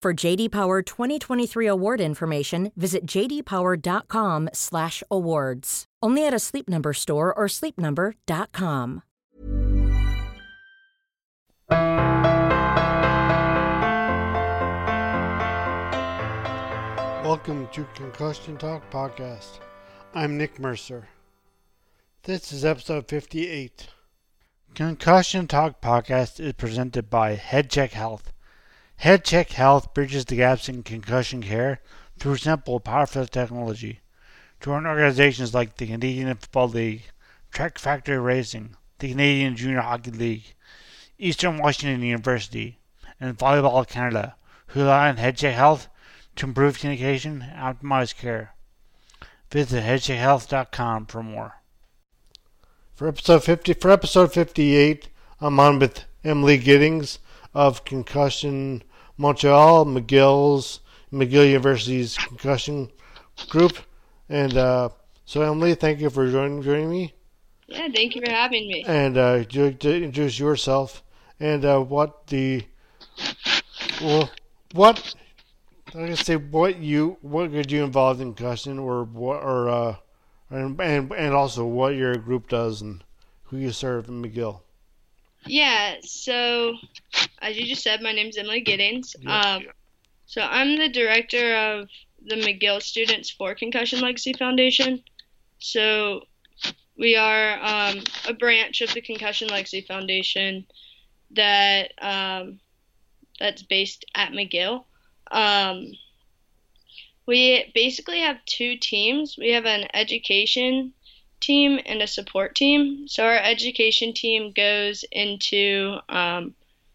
For JD Power 2023 award information, visit jdpower.com/awards. Only at a Sleep Number store or sleepnumber.com. Welcome to Concussion Talk Podcast. I'm Nick Mercer. This is episode 58. Concussion Talk Podcast is presented by HeadCheck Health. HeadCheck Health bridges the gaps in concussion care through simple, powerful technology. Join organizations like the Canadian Football League, Trek Factory Racing, the Canadian Junior Hockey League, Eastern Washington University, and Volleyball Canada, who rely on HeadCheck Health to improve communication and optimize care. Visit headcheckhealth.com for more. For episode 50, for episode 58, I'm on with Emily Giddings of Concussion Montreal, McGill's McGill University's concussion group, and uh, so Emily, thank you for joining joining me. Yeah, thank you for having me. And uh, to, to introduce yourself and uh, what the well, what I can say what you what got you involved in concussion or what or uh and and and also what your group does and who you serve in McGill. Yeah, so as you just said, my name's Emily Giddings. Um, so I'm the director of the McGill Students for Concussion Legacy Foundation. So we are um, a branch of the Concussion Legacy Foundation that um, that's based at McGill. Um, we basically have two teams. We have an education team and a support team. So our education team goes into um,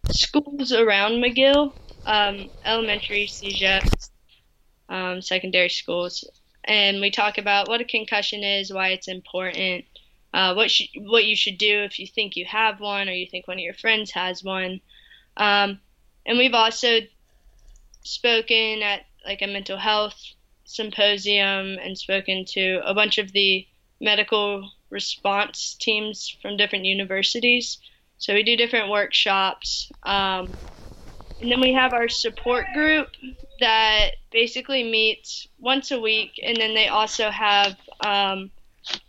schools around McGill, um, elementary, CEGEPs, um, secondary schools, and we talk about what a concussion is, why it's important, uh, what sh- what you should do if you think you have one or you think one of your friends has one. Um, and we've also spoken at like a mental health symposium and spoken to a bunch of the medical response teams from different universities. So we do different workshops. Um, and then we have our support group that basically meets once a week. And then they also have um,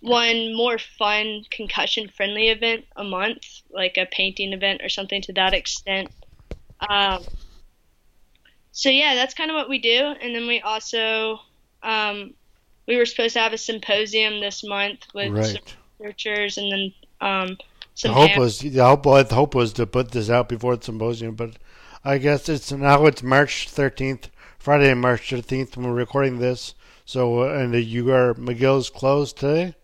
one more fun concussion friendly event a month, like a painting event or something to that extent. Um, so yeah, that's kind of what we do. And then we also um, we were supposed to have a symposium this month with Right. some researchers and then um, The hope was the hope, the hope was to put this out before the symposium, but I guess it's now it's March thirteenth, Friday, March thirteenth when we're recording this. So uh, and you are McGill is closed today.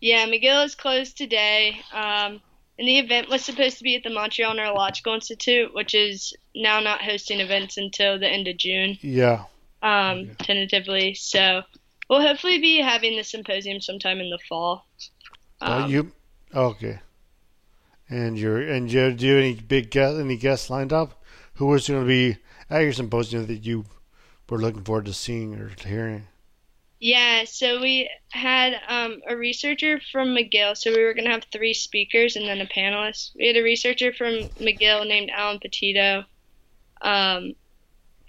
Yeah, McGill is closed today. Um, and the event was supposed to be at the Montreal Neurological Institute, which is now not hosting events until the end of June, Yeah. um, tentatively. So we'll hopefully be having the symposium sometime in the fall. Um, you okay? And you're and you do you have any big guest any guests lined up? Who was going to be at your symposium that you were looking forward to seeing or hearing? Yeah, so we had um, a researcher from McGill. So we were going to have three speakers and then a panelist. We had a researcher from McGill named Alain Ptito. Um,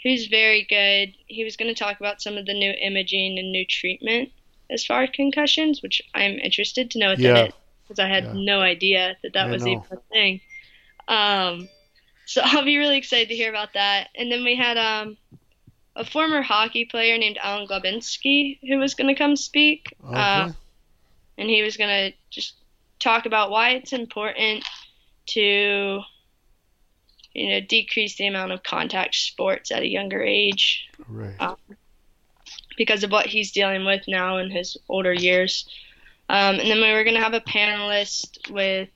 He's very good. He was going to talk about some of the new imaging and new treatment as far as concussions, which I'm interested to know what Yeah. that is because I had Yeah. no idea that that I was know. even a thing. Um, so I'll be really excited to hear about that. And then we had um, a former hockey player named Alan Glabinski who was going to come speak. Okay. Uh, and he was going to just talk about why it's important to you know decrease the amount of contact sports at a younger age right. uh, because of what he's dealing with now in his older years um, and then we were going to have a panelist with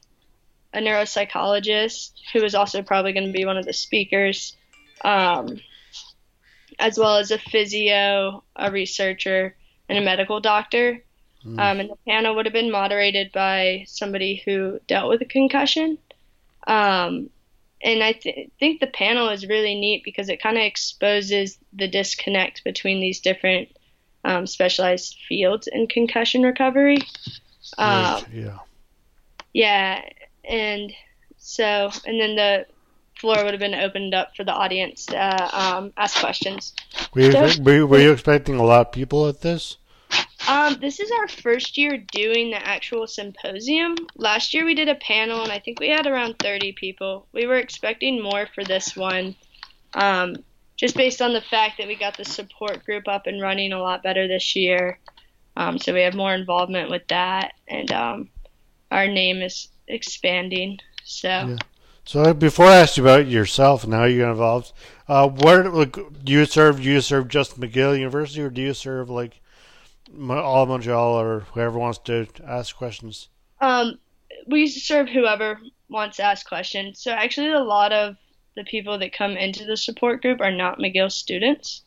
a neuropsychologist who was also probably going to be one of the speakers um, as well as a physio a researcher and a medical doctor um, and the panel would have been moderated by somebody who dealt with a concussion. Um, and I th- think the panel is really neat because it kind of exposes the disconnect between these different um, specialized fields in concussion recovery. Um, Right, yeah. yeah, and so, and then the floor would have been opened up for the audience to uh, um, ask questions. Were you, so- were, you, were you expecting a lot of people at this? Um, this is our first year doing the actual symposium. Last year we did a panel, and I think we had around 30 people. We were expecting more for this one, um, just based on the fact that we got the support group up and running a lot better this year. Um, so we have more involvement with that, and um, our name is expanding. So. Yeah. So before I asked you about yourself and how you got involved, uh, where do you serve? Do you serve just McGill University, or do you serve like all of Montreal, or whoever wants to ask questions? Um, we serve whoever wants to ask questions. So actually, a lot of the people that come into the support group are not McGill students.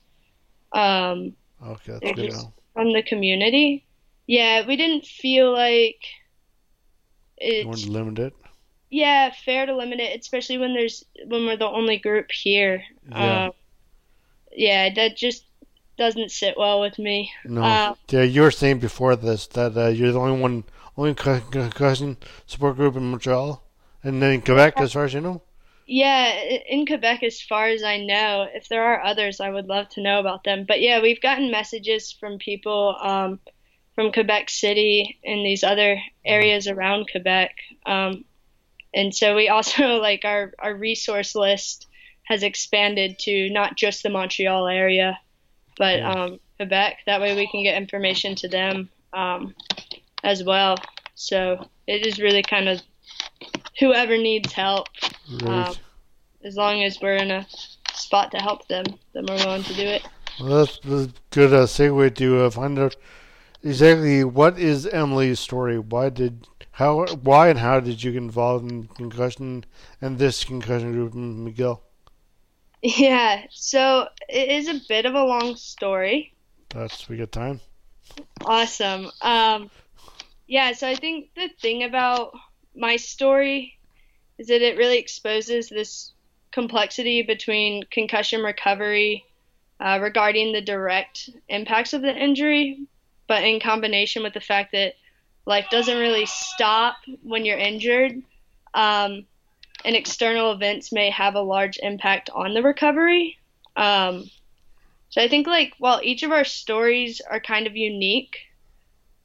Um, Okay, that's good. just- from the community. Yeah, we didn't feel like You want it's to limit it? yeah fair to limit it, especially when there's when we're the only group here. Yeah. Um, yeah, that just doesn't sit well with me. No. Uh, yeah, you were saying before this that uh, you're the only one, only concussion support group in Montreal, and then in Quebec, as far as you know. Yeah, in Quebec, as far as I know, if there are others, I would love to know about them. But yeah, we've gotten messages from people um, from Quebec City and these other areas around Quebec. Um, and so we also like our, our resource list has expanded to not just the Montreal area, but um, Quebec. That way we can get information to them um, as well. So it is really kind of whoever needs help Right. um, as long as we're in a spot to help them, then we're willing to do it. Well, that's, a good uh, segue to uh, find out exactly what is Emily's story. Why did how why and how did you get involved in concussion and this concussion group McGill? Yeah, so it is a bit of a long story. That's we got time. Awesome. Um, yeah, so I think the thing about my story is that it really exposes this complexity between concussion recovery uh, regarding the direct impacts of the injury, but in combination with the fact that life doesn't really stop when you're injured, um, and external events may have a large impact on the recovery. Um, so I think like while each of our stories are kind of unique,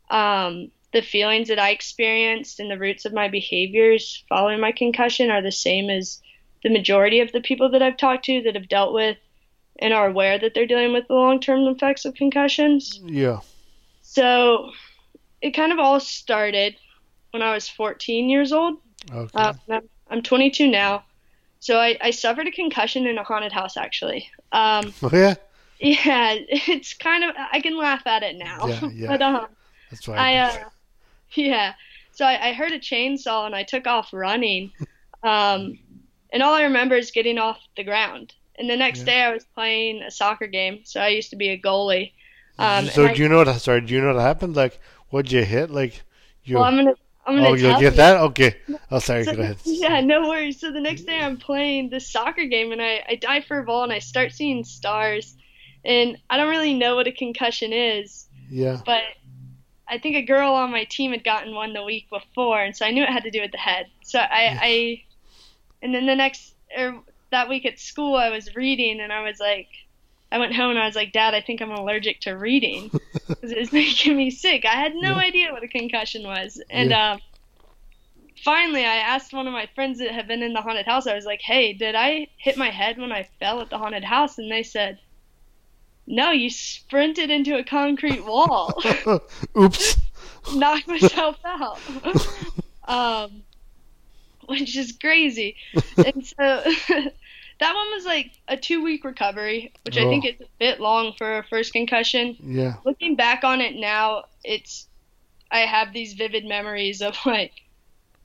um, the feelings that I experienced and the roots of my behaviors following my concussion are the same as the majority of the people that I've talked to that have dealt with and are aware that they're dealing with the long-term effects of concussions. Yeah. So it kind of all started when I was 14 years old. Okay. Uh, I'm, I'm 22 now. So I, I suffered a concussion in a haunted house actually. Um, oh yeah. yeah, it's kind of I can laugh at it now. Yeah, yeah. but um, That's why. I uh, yeah. So I, I heard a chainsaw and I took off running. Um, and all I remember is getting off the ground. And the next Yeah. day I was playing a soccer game. So I used to be a goalie. Um, so and I- do you know what? Sorry, do you know what happened? Like, what'd you hit? Like, you. well, I'm gonna I'm gonna oh, you'll get you. that? Okay. Oh, sorry. So- go ahead. Yeah, no worries. So the next day I'm playing this soccer game and I, I dive for a ball and I start seeing stars. And I don't really know what a concussion is, Yeah. but I think a girl on my team had gotten one the week before, and so I knew it had to do with the head. So I, I and then the next or that week at school, I was reading, and I was like, I went home and I was like, Dad, I think I'm allergic to reading because it's making me sick. I had no Yeah. idea what a concussion was, and Yeah. um, finally, I asked one of my friends that had been in the haunted house. I was like, Hey, did I hit my head when I fell at the haunted house? And they said, No, you sprinted into a concrete wall. Oops. Knocked myself out. um, which is crazy. and so that one was like a two week recovery, which I think Oh. is a bit long for a first concussion. Yeah. Looking back on it now, it's I have these vivid memories of like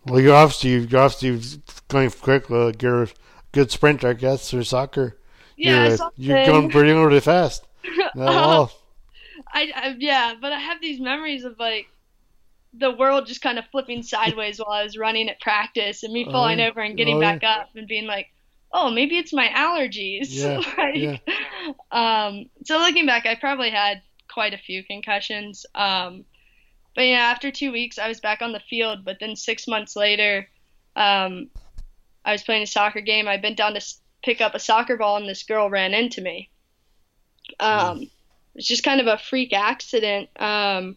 Well, you're obviously you're obviously going quick. Like you're a good sprinter, I guess, or soccer. yeah, you're, uh, you're going pretty really fast. Oh, wow. I, I yeah, but I have these memories of like the world just kind of flipping sideways while I was running at practice and me Oh, falling yeah. over and getting Oh, back yeah. up and being like, oh, maybe it's my allergies. Yeah, like, um, so looking back, I probably had quite a few concussions. Um, but yeah, after two weeks, I was back on the field. But then six months later, um, I was playing a soccer game. I bent down to pick up a soccer ball, and this girl ran into me. Um, was just kind of a freak accident. Um,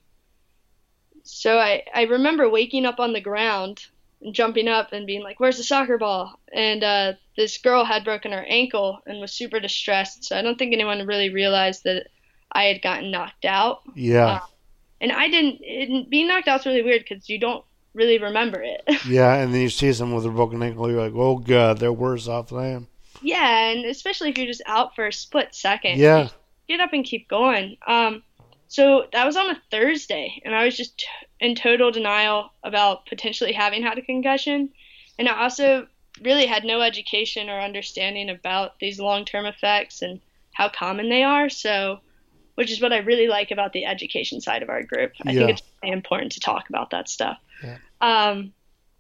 so I, I remember waking up on the ground jumping up and being like, "Where's the soccer ball?" And uh, this girl had broken her ankle and was super distressed. So I don't think anyone really realized that I had gotten knocked out. Yeah. And I didn't. It, being knocked out's really weird because you don't really remember it. Yeah, and then you see someone with a broken ankle, you're like, oh god, they're worse off than I am. yeah, and especially if you're just out for a split second. Yeah, get up and keep going. Um, so that was on a Thursday, and I was just in total denial about potentially having had a concussion, and I also really had no education or understanding about these long-term effects and how common they are. So, which is what I really like about the education side of our group. I Yeah. think it's really important to talk about that stuff. Yeah. Um,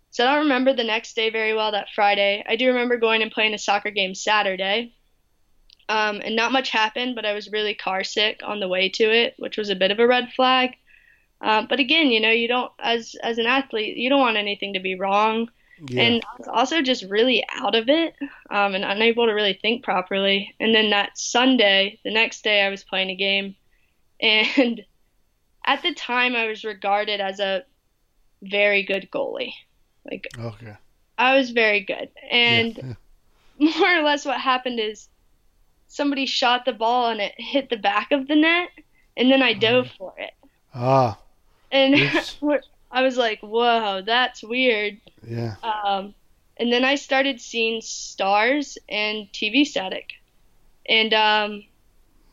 so I don't remember the next day very well. That Friday, I do remember going and playing a soccer game Saturday. Um, and not much happened, but I was really car sick on the way to it, which was a bit of a red flag. Um, but again, you know, you don't as as an athlete, you don't want anything to be wrong. yeah, And I was also just really out of it um, and unable to really think properly. And then that Sunday, the next day, I was playing a game, and at the time, I was regarded as a very good goalie. Like okay. I was very good, and yeah, yeah. more or less what happened is somebody shot the ball and it hit the back of the net and then I dove for it. Ah, And I was like, "Whoa, that's weird." yeah, Um and then I started seeing stars and TV static. And um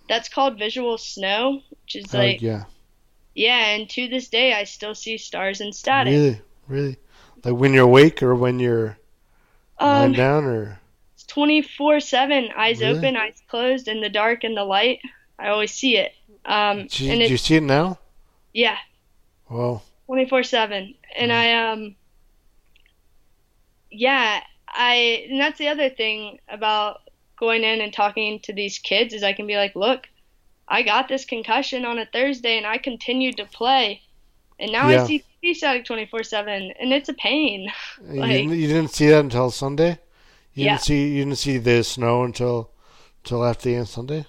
that's called visual snow, which is Oh, like yeah. yeah, and to this day I still see stars and static. Really, really. Like when you're awake or when you're lying Um down or It's 24 7, eyes Really? open, eyes closed, in the dark and the light. I always see it. Um, do you, and do you see it now? yeah, Well, 24 7. And I, um, yeah, I, and that's the other thing about going in and talking to these kids is I can be like, look, I got this concussion on a Thursday and I continued to play. And now Yeah. I see static 24 7, and it's a pain. you, didn't, you didn't see that until Sunday. You Yeah. didn't see you didn't see the snow until until after the end of Sunday.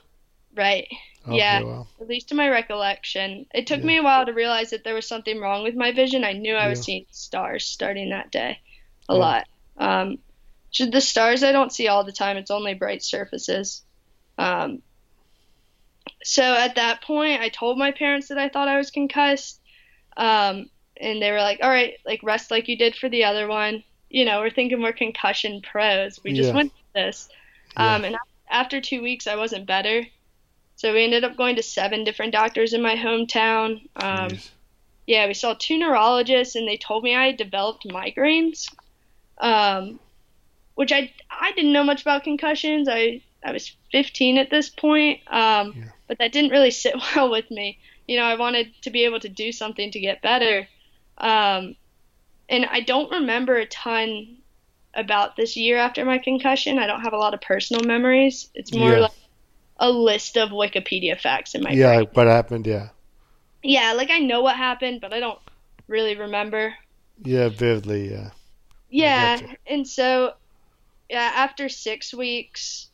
Right. Okay, Yeah. At least to my recollection. It took Yeah. me a while to realize that there was something wrong with my vision. I knew I was Yeah. seeing stars starting that day a Yeah. lot. Um, the stars I don't see all the time. It's only bright surfaces. Um, so at that point, I told my parents that I thought I was concussed. Um, and they were like, all right, like rest like you did for the other one. You know, we're thinking we're concussion pros. We just went through this. Um, and after two weeks, I wasn't better. So we ended up going to seven different doctors in my hometown. Um, jeez. yeah, we saw two neurologists, and they told me I had developed migraines, um, which I I didn't know much about concussions. I I was 15 at this point, um, Yeah. but that didn't really sit well with me. You know, I wanted to be able to do something to get better, um, and I don't remember a ton about this year after my concussion. I don't have a lot of personal memories. It's more Yeah. like a list of Wikipedia facts in my head yeah, brain. like what happened? Yeah, Yeah, like I know what happened, but I don't really remember. yeah, vividly. Yeah, Yeah, and so yeah, after six weeks,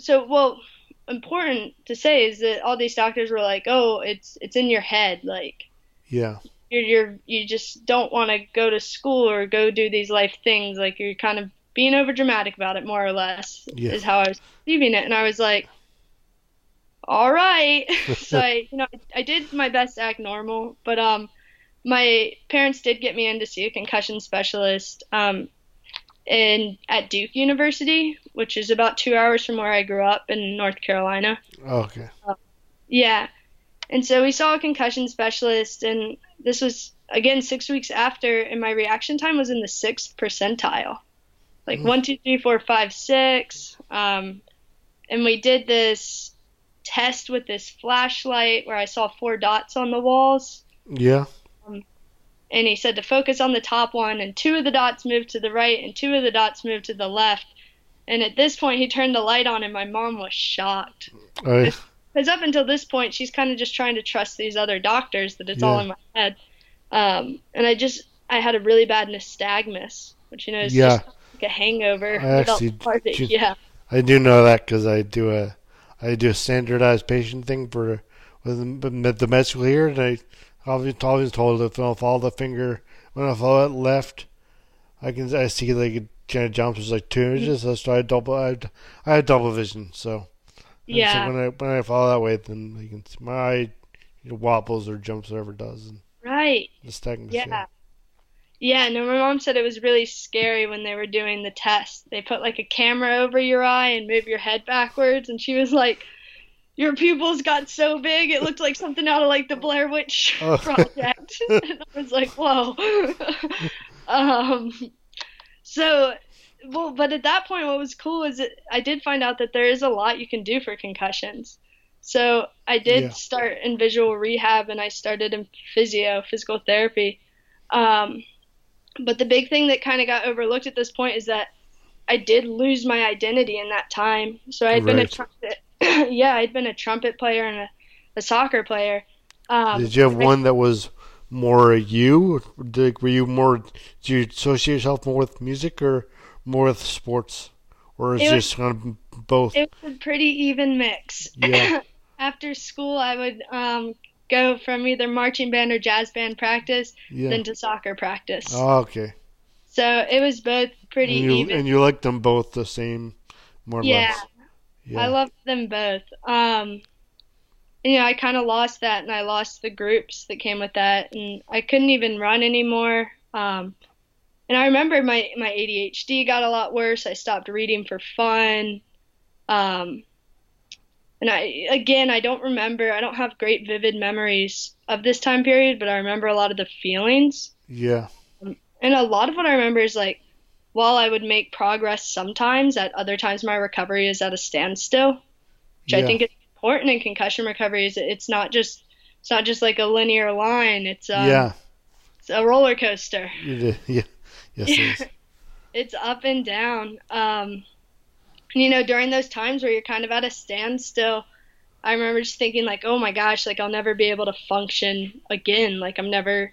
so well, important to say is that all these doctors were like, "Oh, it's it's in your head, like Yeah. you're you're you just don't want to go to school or go do these life things, like you're kind of being over dramatic about it, more or less, Yeah. is how I was perceiving it, and I was like, all right, so I you know I did my best to act normal, but um, my parents did get me in to see a concussion specialist um in at Duke University, which is about two hours from where I grew up in North Carolina. Okay. Yeah. And so we saw a concussion specialist, and this was, again, six weeks after, and my reaction time was in the sixth percentile. Like one, two, three, four, five, six. Um, and we did this test with this flashlight where I saw four dots on the walls. Yeah. And he said to focus on the top one, and two of the dots moved to the right, and two of the dots moved to the left. And at this point, he turned the light on, and my mom was shocked. Because up until this point, she's kind of just trying to trust these other doctors that it's all in my head. Um, and I just, I had a really bad nystagmus, which you know is Yeah. just like a hangover. I actually yeah. I do know that because I do a I do a standardized patient thing for with the medical here, and I always always told if I follow the finger when I follow it left, I can I see like it kind of jumps like two mm-hmm. inches. That's why I double I I had double vision, so Yeah. So when I when I follow that way, then I can see my eye you know, wobbles or jumps, whatever it does, and Right. the stagnant. Yeah. Yeah, no, my mom said it was really scary when they were doing the test. They put like a camera over your eye and move your head backwards, and she was like, Your pupils got so big, it looked like something out of like the Blair Witch Oh. Project. and I was like, Whoa. um, so, well, but at that point, what was cool is I did find out that there is a lot you can do for concussions. So I did Yeah. start in visual rehab and I started in physio, physical therapy. Um, but the big thing that kind of got overlooked at this point is that I did lose my identity in that time. So I had been a trumpet, yeah, I'd been a trumpet player and a, a soccer player. Um, Did you have one that was more you? Did, were you more? Do you associate yourself more with music or more with sports, or is It just kind of both? It was a pretty even mix. Yeah. After school, I would um, go from either marching band or jazz band practice, Yeah. then to soccer practice. Oh, okay. So it was both pretty And you even. and you like them both the same, more or yeah, less. Yeah. I loved them both. Um, you know, I kind of lost that, and I lost the groups that came with that, and I couldn't even run anymore. Um, and I remember my my ADHD got a lot worse. I stopped reading for fun. Um, and I again, I don't remember. I don't have great vivid memories of this time period, but I remember a lot of the feelings. Yeah. And a lot of what I remember is like, while I would make progress sometimes, at other times my recovery is at a standstill, which I think is important in concussion recovery. Is it's not just it's not just like a linear line. It's um, yeah. it's a roller coaster. You. Yeah. Yes. It is. It's up and down. Um, you know, during those times where you're kind of at a standstill, I remember just thinking like, oh my gosh, like I'll never be able to function again. Like I'm never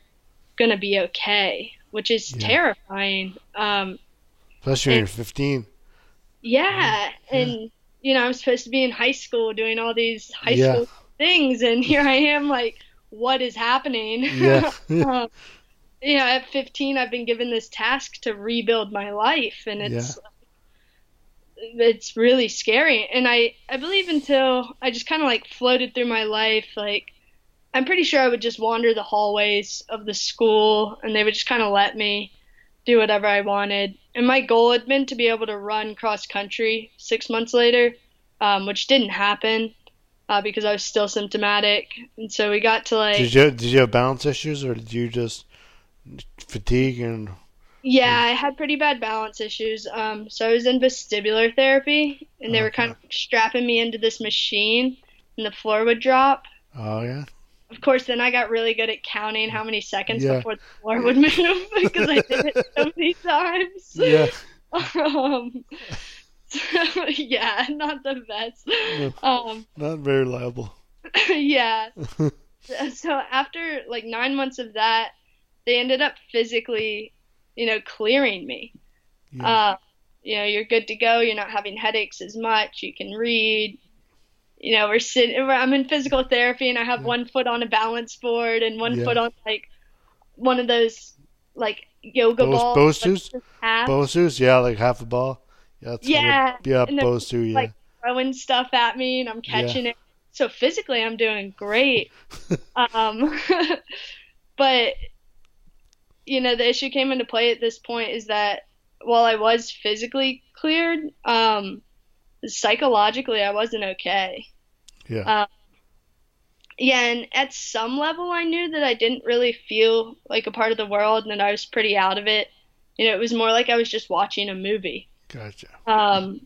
gonna be okay, which is Yeah. terrifying. Um, Especially when And- you're 15. Yeah, and you know, I'm supposed to be in high school doing all these high Yeah. school things, and here I am, like, what is happening? Yeah. um, you know, at 15, I've been given this task to rebuild my life, and it's it's really scary. And I I believe until I just kind of like floated through my life, like. I'm pretty sure I would just wander the hallways of the school and they would just kind of let me do whatever I wanted. And my goal had been to be able to run cross country six months later, um, which didn't happen uh, because I was still symptomatic. And so we got to like, Did you did you have balance issues or did you just fatigue and yeah, I had pretty bad balance issues. Um, so I was in vestibular therapy, and they were kind of strapping me into this machine, and the floor would drop. oh yeah Of course, then I got really good at counting how many seconds Yeah. before the floor would move because I did it so many times. yeah um, so, yeah, not the best. Um, not very reliable. yeah. So after like nine months of that, they ended up physically, you know, clearing me. Yeah. Uh, you know, you're good to go. You're not having headaches as much. You can read. You know, we're sitting. I'm in physical therapy, and I have one foot on a balance board and one Yeah. foot on like one of those like yoga Those balls. BOSUs? like, BOSUs, yeah, like half a ball. Yeah, that's Yeah. Yeah, yeah. like throwing stuff at me, and I'm catching it. So physically, I'm doing great. um, but you know, the issue came into play at this point is that while I was physically cleared, um, psychologically, I wasn't okay. yeah. Uh, yeah, and at some level, I knew that I didn't really feel like a part of the world and that I was pretty out of it. You know, it was more like I was just watching a movie. gotcha. Um,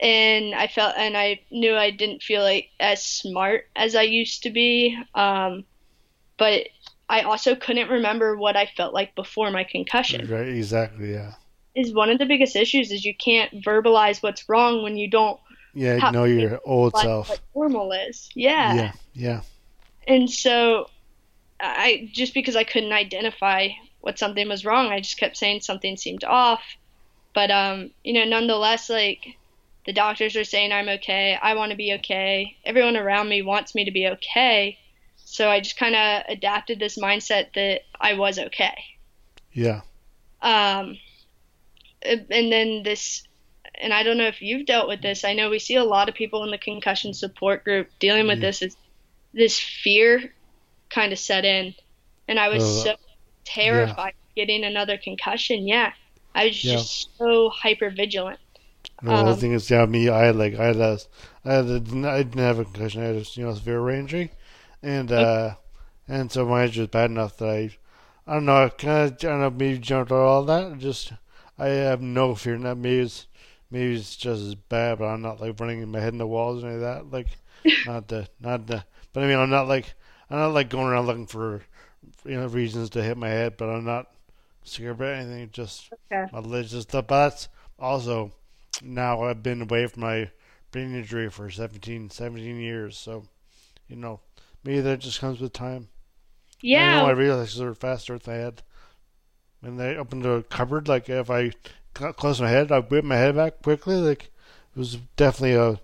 and I felt, and I knew I didn't feel like as smart as I used to be. Um, but I also couldn't remember what I felt like before my concussion. Right, exactly, yeah. Is one of the biggest issues is you can't verbalize what's wrong when you don't Yeah, know your old self. what normal is. Yeah. Yeah, yeah. And so I just because I couldn't identify what something was wrong, I just kept saying something seemed off. But um, you know, nonetheless, like the doctors are saying I'm okay. I want to be okay. Everyone around me wants me to be okay. So I just kind of adapted this mindset that I was okay. Yeah. Um, and then this, and I don't know if you've dealt with this. I know we see a lot of people in the concussion support group dealing with this. Is this fear kind of set in, and I was Oh, so terrified of getting another concussion. Yeah, I was Yeah. just so hyper vigilant. No, the Um, thing is, yeah, me, I had like, I had a, I had a, I didn't have a concussion. I had a, you know, severe brain injury, and uh, and so my injury was bad enough that I, I don't know, I kind of, I don't know, maybe jumped over all that. Just, I have no fear that. Maybe it's, maybe it's just as bad, but I'm not like running my head in the walls or any of that. Like, not the, not the, but I mean, I'm not like, I'm not like going around looking for, you know, reasons to hit my head, but I'm not scared about anything. Just Okay. my legs and stuff. But that's also now I've been away from my brain injury for 17, 17 years. So, you know, maybe that just comes with time. I Yeah, know I realized they're faster than I had. When they opened the cupboard, like if I got close my head, I whip my head back quickly. Like it was definitely a,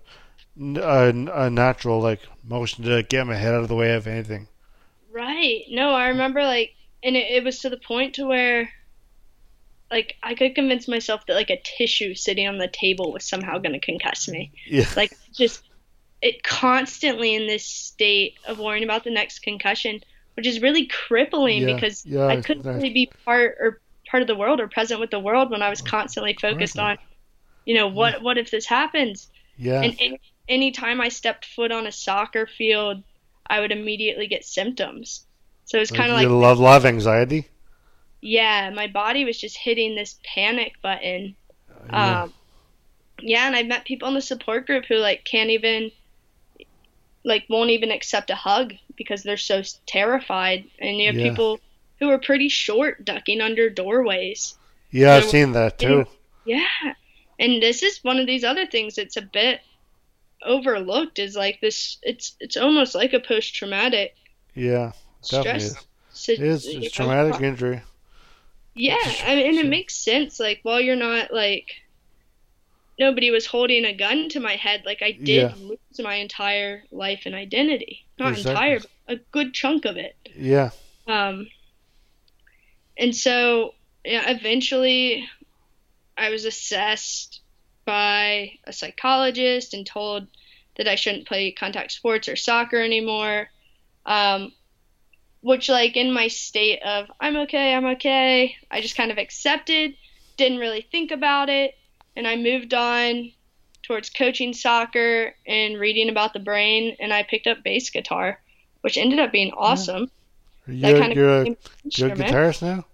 a, a natural like motion to get my head out of the way of anything. Right. No, I remember like, and it, it was to the point to where, like, I could convince myself that like a tissue sitting on the table was somehow going to concuss me. Yeah, Like, just it constantly in this state of worrying about the next concussion, which is really crippling Yeah, because yeah, I couldn't really be part or part of the world or present with the world when I was constantly focused on, you know, what what if this happens? yeah, And any, anytime I stepped foot on a soccer field, I would immediately get symptoms. So it was kind of like, love love anxiety. yeah, my body was just hitting this panic button. Yeah. Um, yeah, and I've met people in the support group who like can't even, like, won't even accept a hug because they're so terrified. And you have Yeah. people who are pretty short ducking under doorways. Yeah, I've seen that too. Yeah. And this is one of these other things that's a bit overlooked is like this it's it's almost like a post traumatic Yeah, definitely stress is. It is it's traumatic uh, injury. Yeah, I mean, and it makes sense. Like, while you're not like nobody was holding a gun to my head, like I did Yeah. lose my entire life and identity. Not Exactly. entire, but a good chunk of it. Yeah, Um, and so yeah, eventually, I was assessed by a psychologist and told that I shouldn't play contact sports or soccer anymore. Um, which, like, in my state of I'm okay, I'm okay, I just kind of accepted, didn't really think about it, and I moved on towards coaching soccer and reading about the brain, and I picked up bass guitar, which ended up being awesome. That you're, you're a an good guitarist now.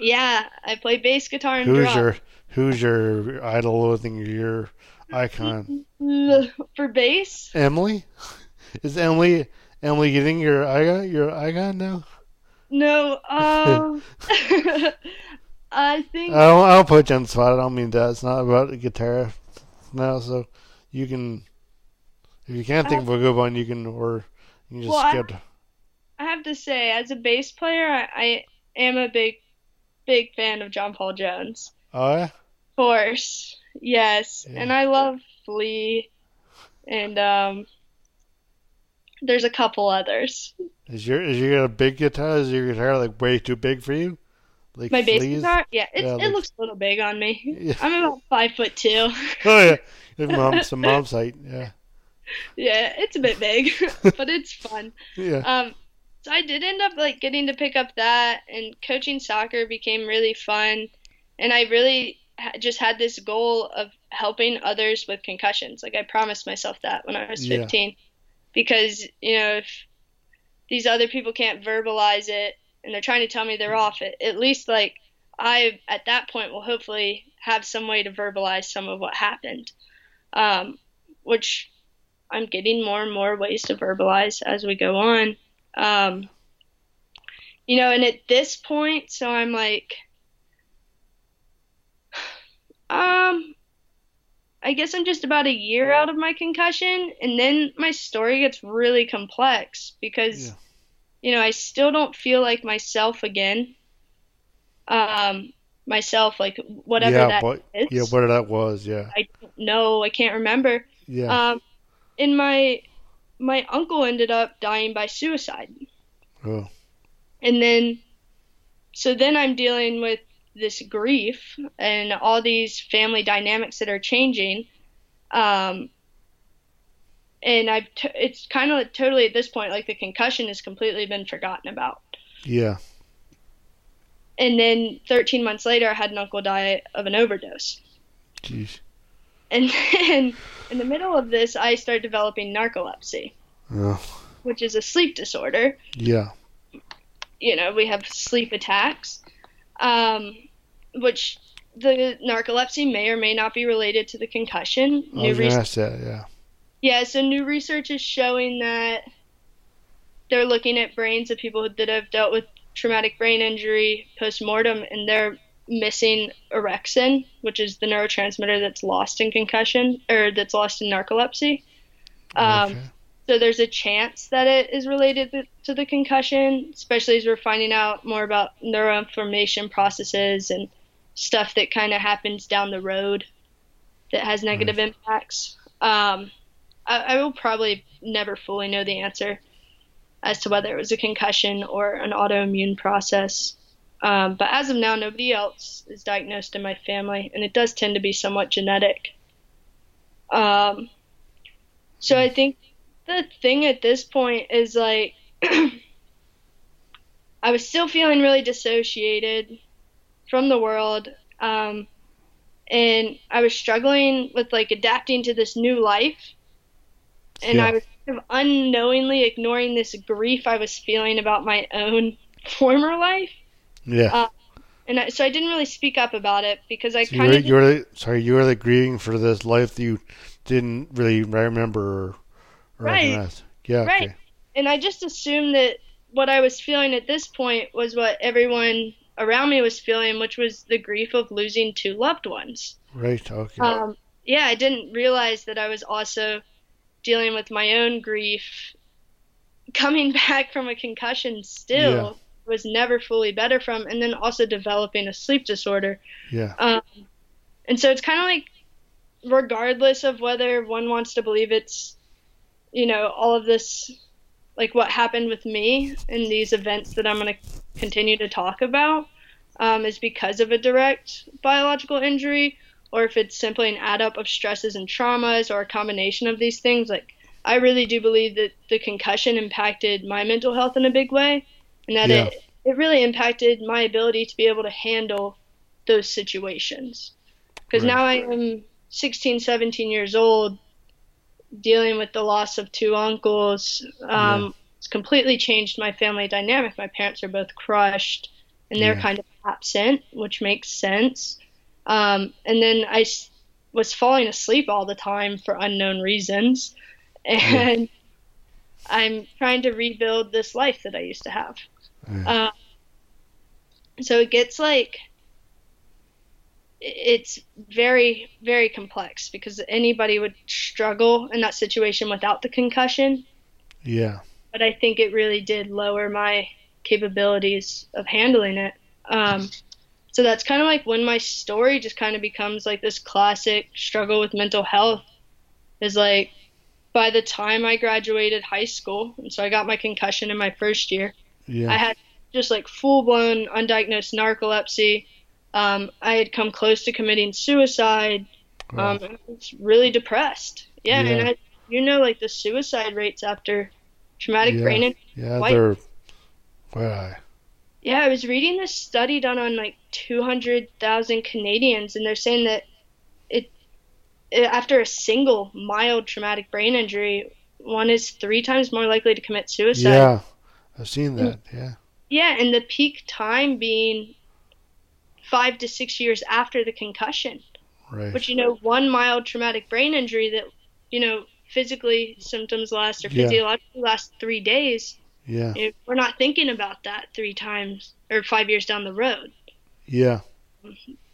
Yeah, I play bass guitar and Who's drum. your Who's your idol? I think your icon. For bass? Emily, is Emily Emily getting your icon? Your icon now? No, um, I think I don't, I don't put you on the spot. I don't mean that. It's not about the guitar now. So you can, if you can't think of a good one, you can or you can just Well, I- skip. I have to say, as a bass player, I, I am a big, big fan of John Paul Jones. Oh yeah, Of course. Yes. Yeah. And I love Flea and um there's a couple others. Is your is your a big guitar? Is your guitar like way too big for you? Like My bass Flea's? Yeah, it's, Yeah, it like- looks a little big on me. Yeah. I'm about five foot two. Oh yeah, Your mom, some mom's height. Yeah, yeah, it's a bit big, but it's fun. yeah, Um, so I did end up like getting to pick up that, and coaching soccer became really fun, and I really ha- just had this goal of helping others with concussions. Like I promised myself that when I was Yeah. 15, because you know if these other people can't verbalize it and they're trying to tell me they're off it, at least like I at that point will hopefully have some way to verbalize some of what happened, um, which I'm getting more and more ways to verbalize as we go on. Um, you know, and at this point, so I'm like, um, I guess I'm just about a year out of my concussion, and then my story gets really complex because, Yeah. You know, I still don't feel like myself again. Um, myself, like whatever yeah, that but is. yeah, what that was, yeah, I don't know. I can't remember. yeah, Um, and my my uncle ended up dying by suicide, oh, and then so then I'm dealing with this grief and all these family dynamics that are changing. Um, and I've t- it's kind of totally at this point like the concussion has completely been forgotten about. yeah, And then 13 months later, I had an uncle die of an overdose. jeez, And then in the middle of this, I started developing narcolepsy, oh, which is a sleep disorder. yeah, you know, we have sleep attacks, um, which the narcolepsy may or may not be related to the concussion. I New gonna res- ask that, yeah, yeah, so new research is showing that they're looking at brains of people that have dealt with traumatic brain injury post mortem, and they're missing orexin, which is the neurotransmitter that's lost in concussion or that's lost in narcolepsy. Um, okay, so there's a chance that it is related to the concussion, especially as we're finding out more about neuroinflammation processes and stuff that kind of happens down the road that has negative impacts. Um, I, I will probably never fully know the answer as to whether it was a concussion or an autoimmune process. Um, but as of now, nobody else is diagnosed in my family, and it does tend to be somewhat genetic. Um, so I think the thing at this point is like I was still feeling really dissociated from the world um, and I was struggling with like adapting to this new life and Yeah. I was kind of unknowingly ignoring this grief I was feeling about my own former life yeah. uh, and I, so I didn't really speak up about it because I so kind of you're the, sorry, you were the grieving for this life that you didn't really remember or, or Right. recognize. Yeah, Right. okay, and I just assumed that what I was feeling at this point was what everyone around me was feeling, which was the grief of losing two loved ones. right, okay, Um, yeah, I didn't realize that I was also dealing with my own grief. Coming back from a concussion still Yeah. was never fully better from, and then also developing a sleep disorder. yeah, Um, and so it's kind of like, regardless of whether one wants to believe it's, you know, all of this, like what happened with me and these events that I'm going to continue to talk about, um, is because of a direct biological injury, or if it's simply an add up of stresses and traumas, or a combination of these things. Like, I really do believe that the concussion impacted my mental health in a big way, and that Yeah. it, it really impacted my ability to be able to handle those situations because Right. now I am 16, 17 years old, dealing with the loss of two uncles. Um, Yeah. It's completely changed my family dynamic. My parents are both crushed, and they're Yeah. kind of absent, which makes sense. Um, and then I s- was falling asleep all the time for unknown reasons, and I'm trying to rebuild this life that I used to have. Yeah. Uh, so it gets like it's very very complex because anybody would struggle in that situation without the concussion. Yeah, but i think it really did lower my capabilities of handling it. Um, So that's kind of like when my story just kind of becomes like this classic struggle with mental health. Is like by the time I graduated high school, and so I got my concussion in my first year, Yeah. I had just like full blown undiagnosed narcolepsy. Um, I had come close to committing suicide. Um, I was really depressed. Yeah, Yeah. and I, you know, like the suicide rates after traumatic Yeah. brain injury. yeah, they're. Well, Yeah, I was reading this study done on like 200,000 Canadians, and they're saying that it, it after a single mild traumatic brain injury, one is three times more likely to commit suicide. yeah, I've seen that. Yeah. Yeah, and the peak time being five to six years after the concussion. Right. But you know, one mild traumatic brain injury that, you know, physically symptoms last or Yeah. physiologically last three days. Yeah. You we're not thinking about that three times or five years down the road. Yeah.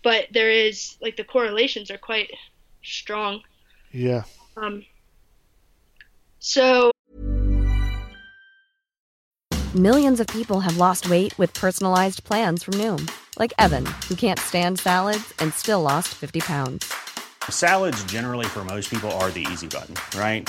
But there is like the correlations are quite strong. Yeah. Um, so Millions of people have lost weight with personalized plans from Noom, like Evan, who can't stand salads and still lost 50 pounds. Salads, generally, for most people, are the easy button, right?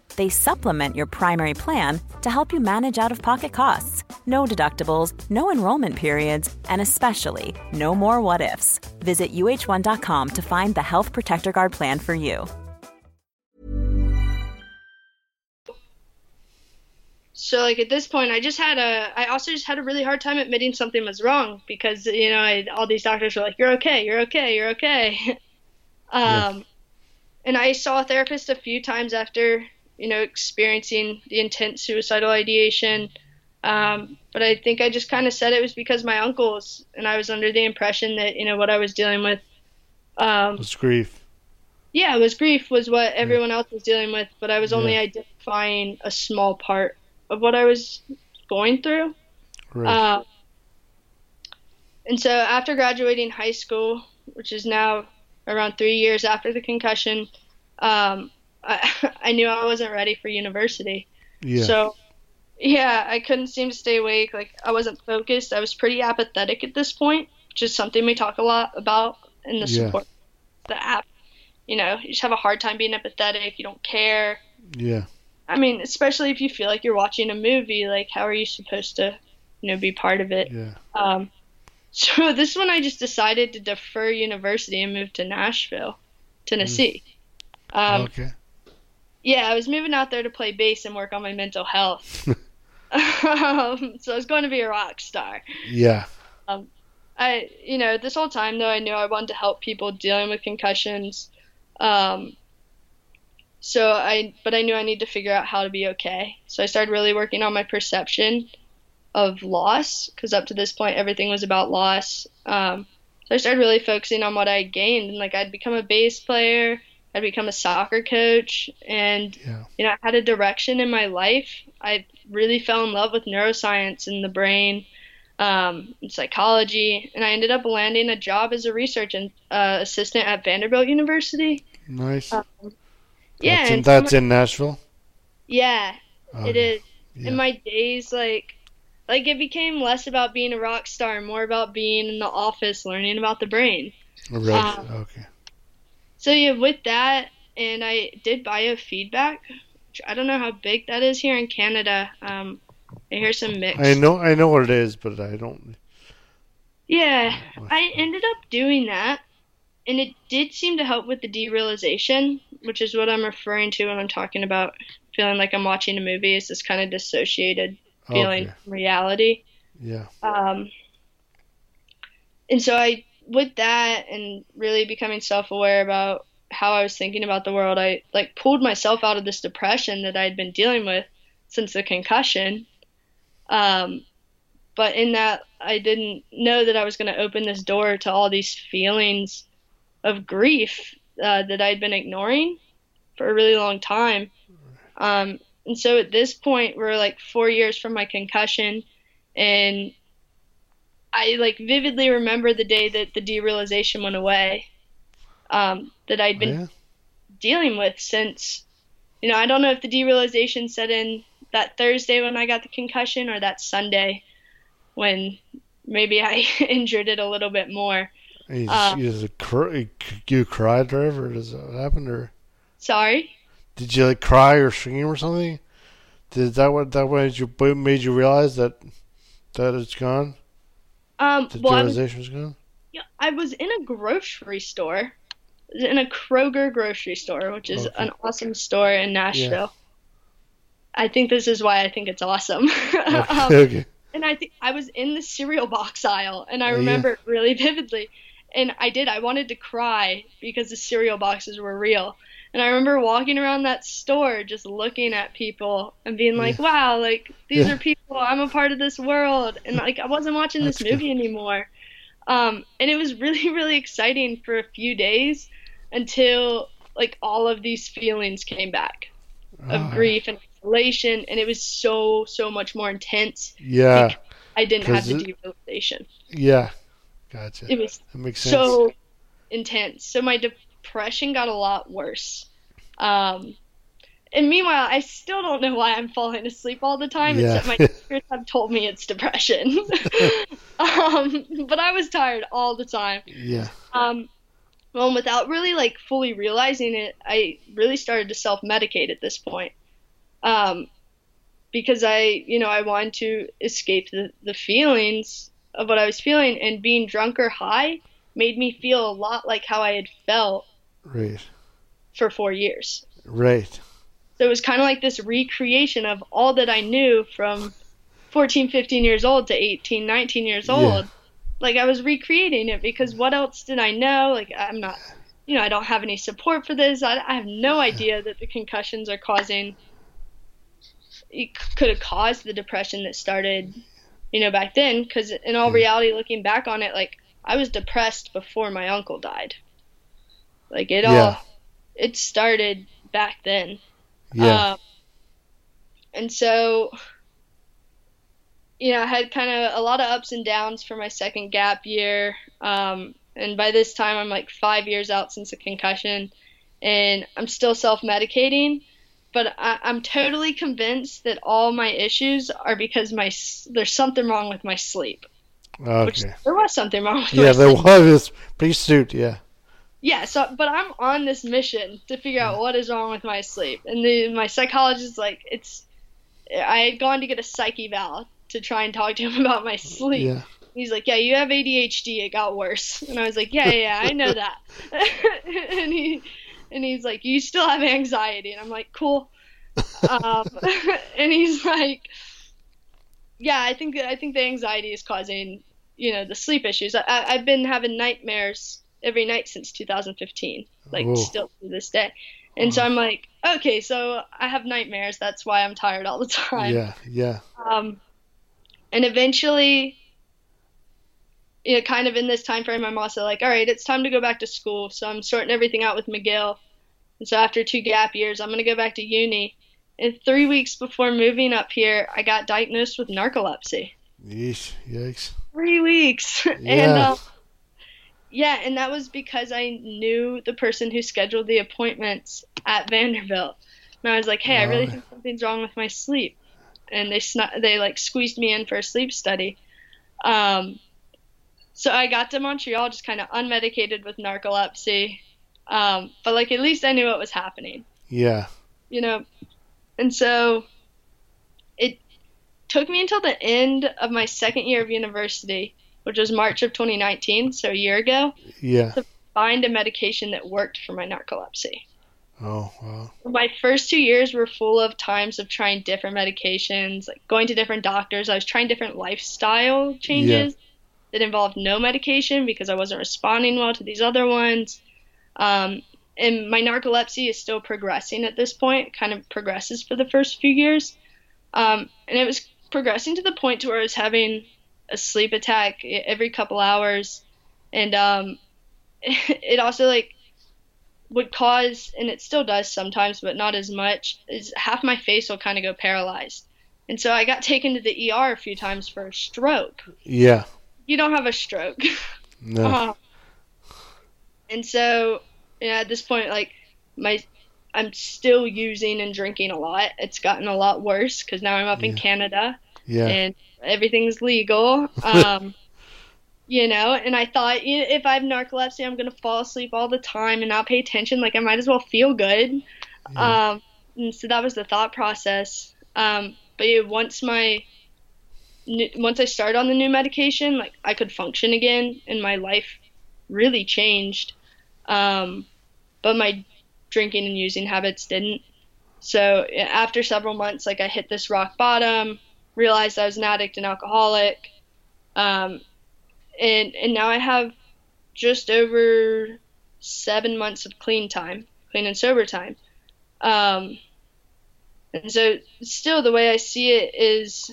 They supplement your primary plan to help you manage out of pocket costs. No deductibles, no enrollment periods, and especially no more what ifs. Visit uh1.com to find the Health Protector Guard plan for you. so like at this point, I just had a, I also just had a really hard time admitting something was wrong because you know I, all these doctors were like, "You're okay, you're okay, you're okay," um, and I saw a therapist a few times after you know experiencing the intense suicidal ideation. Um, but I think I just kind of said it was because my uncles and I was under the impression that you know what I was dealing with. Um, It's grief. yeah, it was grief was what everyone else was dealing with, but I was only Yeah. identifying a small part of what I was going through. Right. Uh, and so after graduating high school, which is now around three years after the concussion, um, I, I knew I wasn't ready for university. yeah. So, yeah, I couldn't seem to stay awake. Like, I wasn't focused. I was pretty apathetic at this point, which is something we talk a lot about in the Yeah. support the app. You know, you just have a hard time being apathetic. You don't care. yeah. I mean, especially if you feel like you're watching a movie. Like, how are you supposed to, you know, be part of it? Yeah. Um, so this one, I just decided to defer university and move to Nashville, Tennessee. Um, okay. Yeah, I was moving out there to play bass and work on my mental health. um, so I was going to be a rock star. Yeah. I, you know, this whole time though, I knew I wanted to help people dealing with concussions. Um, so I, but I knew I need to figure out how to be okay. So I started really working on my perception. of loss because up to this point everything was about loss. Um, so I started really focusing on what I gained, and like I'd become a bass player, I'd become a soccer coach, and Yeah. you know I had a direction in my life. I really fell in love with neuroscience and the brain, um, and psychology, and I ended up landing a job as a research and, uh, assistant at Vanderbilt University. Nice. Um, yeah, that's in, and so that's my- in Nashville. yeah, Okay. it is. Yeah. In my days, like, like it became less about being a rock star, and more about being in the office, learning about the brain. Right. um, okay. So yeah, with that, and I did biofeedback. I don't know how big that is here in Canada. Um, I hear some mixed. I know. I know what it is, but I don't. Yeah, I ended up doing that, and it did seem to help with the derealization, which is what I'm referring to when I'm talking about feeling like I'm watching a movie. It's this kind of dissociated feeling Okay. reality. Yeah. Um, and so I, with that, and really becoming self-aware about how I was thinking about the world, I like pulled myself out of this depression that I'd been dealing with since the concussion. Um, but in that, I didn't know that I was going to open this door to all these feelings of grief uh, that I'd been ignoring for a really long time. Um, and so at this point, we're like four years from my concussion, and I like vividly remember the day that the derealization went away. Um, that I'd been Yeah. dealing with since, you know, I don't know if the derealization set in that Thursday when I got the concussion or that Sunday when maybe I injured it a little bit more. You, Uh, you, cr- you cried. Does that happen or Sorry. did you like cry or scream or something? Did that what that you made you realize that that it's gone? Um, The well, I was, realization's gone. yeah, I was in a grocery store, in a Kroger grocery store, which is Okay. an awesome store in Nashville. I think this is why I think it's awesome. Okay. um, okay. and I think I was in the cereal box aisle, and I Oh, yeah. remember it really vividly. And I did. I wanted to cry because the cereal boxes were real. And I remember walking around that store, just looking at people and being like, "Wow, like these Yeah. are people. I'm a part of this world." And like I wasn't watching this That's good. movie anymore. Um, and it was really, really exciting for a few days until like all of these feelings came back of Ah, grief and isolation, and it was so, so much more intense. Yeah. I didn't have the it- derealization. Yeah. Gotcha. It was that makes sense. so intense. So my depression got a lot worse. Um, and meanwhile, I still don't know why I'm falling asleep all the time, Yeah. except my doctors have told me it's depression. um, but I was tired all the time. yeah. Um, well, and without really like fully realizing it, I really started to self-medicate at this point. Um, because I, you know, I wanted to escape the, the feelings of what I was feeling, and being drunk or high made me feel a lot like how I had felt Right. for four years. Right. So it was kind of like this recreation of all that I knew from 14, 15 years old to 18, 19 years Yeah. old. Like I was recreating it because what else did I know? Like I'm not, you know, I don't have any support for this. I, I have no idea that the concussions are causing, it could have caused the depression that started, you know, back then. Because in all reality, looking back on it, like I was depressed before my uncle died. Like it Yeah. all, it started back then. Yeah. Um, and so, you know, I had kind of a lot of ups and downs for my second gap year. Um, and by this time, I'm like five years out since a concussion, and I'm still self medicating. But I, I'm totally convinced that all my issues are because my there's something wrong with my sleep. Which okay. there was something wrong with Yeah, there sleep. was this pretty suit. Yeah. Yeah, so but I'm on this mission to figure out what is wrong with my sleep, and the, my psychologist is like, it's. I had gone to get a psych eval to try and talk to him about my sleep. Yeah. He's like, yeah, you have ADHD. It got worse, and I was like, yeah, yeah, yeah I know that. and he, and he's like, you still have anxiety, and I'm like, cool. Um, and he's like, yeah, I think I think the anxiety is causing you know the sleep issues. I, I've been having nightmares every night since 2015, like Whoa. still to this day. And so I'm like, okay, so I have nightmares. That's why I'm tired all the time. Yeah. Yeah. Um, and eventually, you know, kind of in this time frame, I'm also like, all right, it's time to go back to school. So I'm sorting everything out with McGill. And so after two gap years, I'm going to go back to uni. And three weeks before moving up here, I got diagnosed with narcolepsy. Yeesh, yikes. Three weeks. and Yeah. Yeah, and that was because I knew the person who scheduled the appointments at Vanderbilt. And I was like, hey, I really think something's wrong with my sleep. And they snu- they like squeezed me in for a sleep study. Um, so I got to Montreal just kind of unmedicated with narcolepsy. Um, but like at least I knew what was happening Yeah. you know. And so it took me until the end of my second year of university, which was March of 2019, so a year ago, Yeah. to find a medication that worked for my narcolepsy. Oh, wow. My first two years were full of times of trying different medications, like going to different doctors. I was trying different lifestyle changes yeah. that involved no medication because I wasn't responding well to these other ones. Um, and my narcolepsy is still progressing at this point. It kind of progresses for the first few years. Um, and it was progressing to the point to where I was having a sleep attack every couple hours. And um, it also like would cause, and it still does sometimes, but not as much, is half my face will kind of go paralyzed. And so I got taken to the ER a few times for a stroke. Yeah. You don't have a stroke. No. Uh, and so, yeah, at this point, like my, I'm still using and drinking a lot. It's gotten a lot worse because now I'm up in Canada Yeah. and everything's legal. Um, you know, and I thought if I have narcolepsy, I'm gonna fall asleep all the time and not pay attention. Like I might as well feel good. Um, and so that was the thought process. Um, but yeah, once my once I started on the new medication, like I could function again, and my life really changed. Um, but my drinking and using habits didn't. So after several months, like I hit this rock bottom, realized I was an addict and alcoholic, um, and and now I have just over seven months of clean time, clean and sober time. Um, and so still the way I see it is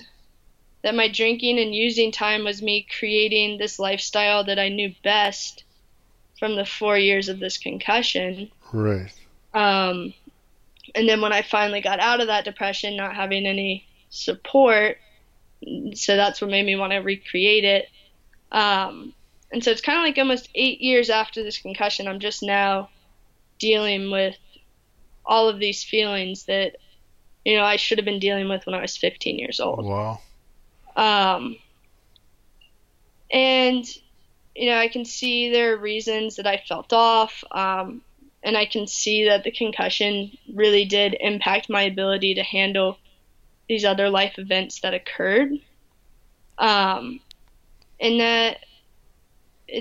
that my drinking and using time was me creating this lifestyle that I knew best from the four years of this concussion. Right. Um, and then when I finally got out of that depression, not having any support, so that's what made me want to recreate it. Um, and so it's kind of like almost eight years after this concussion, I'm just now dealing with all of these feelings that, you know, I should have been dealing with when I was 15 years old. Wow. Um, and you know, I can see there are reasons that I felt off, um, and I can see that the concussion really did impact my ability to handle these other life events that occurred. Um, and that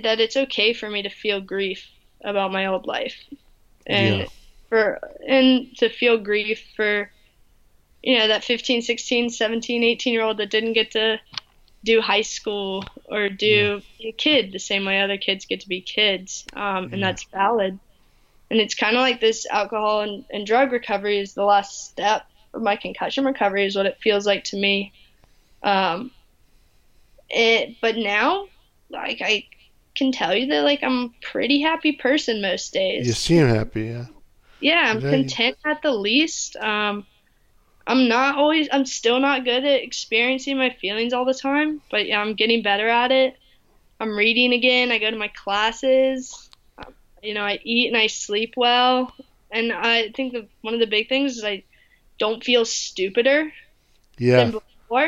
that it's okay for me to feel grief about my old life, and Yeah. for and to feel grief for you know that 15 16 17 18 year old that didn't get to do high school or do be a kid the same way other kids get to be kids um, and that's valid and it's kind of like this alcohol and, and drug recovery is the last step my concussion recovery is what it feels like to me um, it but now like i can tell you that like i'm a pretty happy person most days You seem happy, yeah. yeah, I'm content at the least. Um, I'm not always. I'm still not good at experiencing my feelings all the time, but yeah, I'm getting better at it. I'm reading again. I go to my classes. You know, I eat and I sleep well, and I think the, one of the big things is I don't feel stupider Yeah. than before.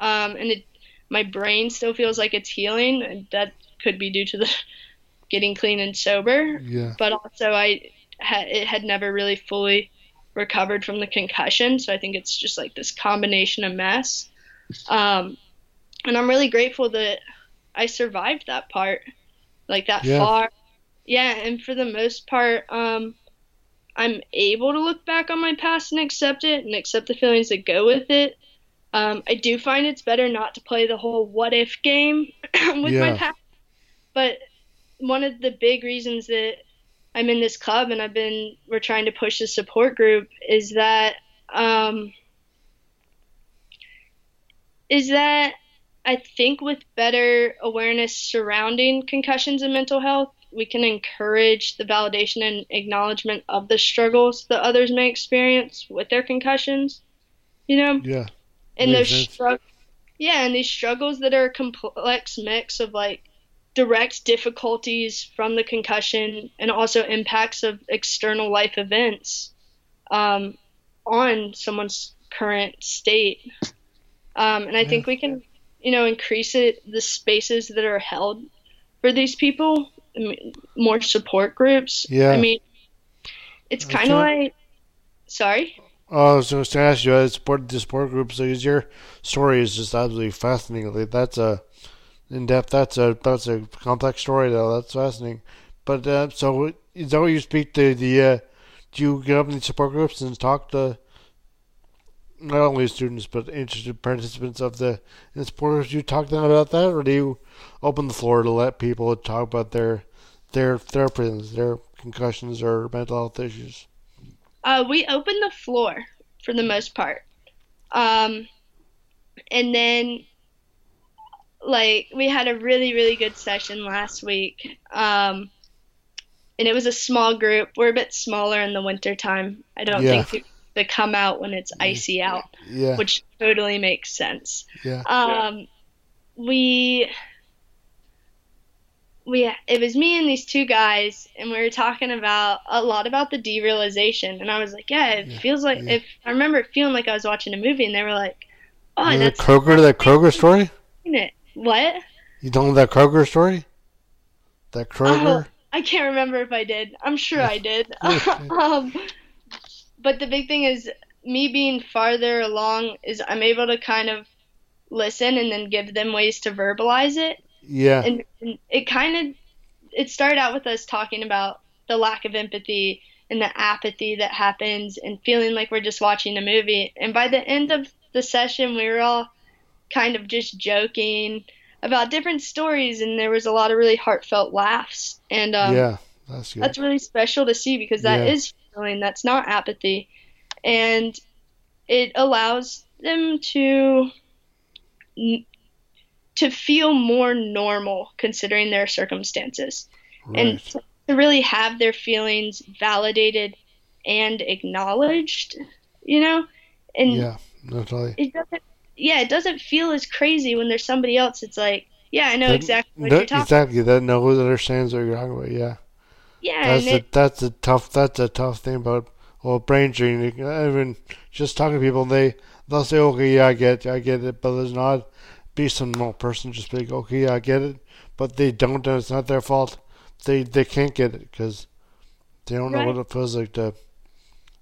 Um, and it, my brain still feels like it's healing, and that could be due to the getting clean and sober Yeah. but also I it had never really fully recovered from the concussion, so I think it's just like this combination of mess. Um, and I'm really grateful that I survived that part, like that Yeah. far. Yeah, and for the most part, um, I'm able to look back on my past and accept it and accept the feelings that go with it. Um, I do find it's better not to play the whole what if game with my past. But one of the big reasons that I'm in this club and I've been we're trying to push the support group is that um, is that I think with better awareness surrounding concussions and mental health, we can encourage the validation and acknowledgement of the struggles that others may experience with their concussions. You know? Yeah. And those struggles, yeah, and these struggles that are a complex mix of like direct difficulties from the concussion and also impacts of external life events um, on someone's current state. Um, and I think we can, you know, increase it the spaces that are held for these people, more support groups. Yeah. I mean, it's kind of like, sorry. Oh, I was going to ask you, I support the support group, so your story is just absolutely fascinating. Like, that's a in depth. That's a that's a complex story, though. That's fascinating. But uh, so is that what you speak to the? Uh, do you get up in the support groups and talk to not only students but interested participants of the in the support groups? Do you talk to them about that, or do you open the floor to let people talk about their their their prisons, their concussions, or mental health issues? Uh, we open the floor for the most part. Um, and then, like, we had a really, really good session last week. Um, and it was a small group. We're a bit smaller in the winter time. I don't Yeah. think come out when it's icy out, Yeah. which totally makes sense. Yeah. Um, we we it was me and these two guys and we were talking about a lot about the derealization and I was like, yeah, it feels like if I remember it feeling like I was watching a movie and they were like, oh, You know that's that Kroger, that Kroger story? it. What? You don't know that Kroger story? That Kroger? Oh, I can't remember if I did. I'm sure I did. um, but the big thing is me being farther along is I'm able to kind of listen and then give them ways to verbalize it. yeah. and, and it kind of it started out with us talking about the lack of empathy and the apathy that happens and feeling like we're just watching a movie and by the end of the session we were all kind of just joking about different stories and there was a lot of really heartfelt laughs and um, yeah. That's good. that's really special to see because that Yeah. is feeling that's not apathy and it allows them to to feel more normal considering their circumstances and Right. to to really have their feelings validated and acknowledged you know and yeah. No, totally. it doesn't yeah it doesn't feel as crazy when there's somebody else it's like yeah i know That- exactly what that- you're talking exactly. That knows, understands what you're talking about. Yeah. Yeah That's a, it, that's a tough that's a tough thing about well brain can- Even just talking to people, they they'll say, okay, yeah, I get, I get it, but there's not be some normal person just be like, okay, yeah, I get it, but they don't, and it's not their fault. They they can't get it because they don't know what it feels like to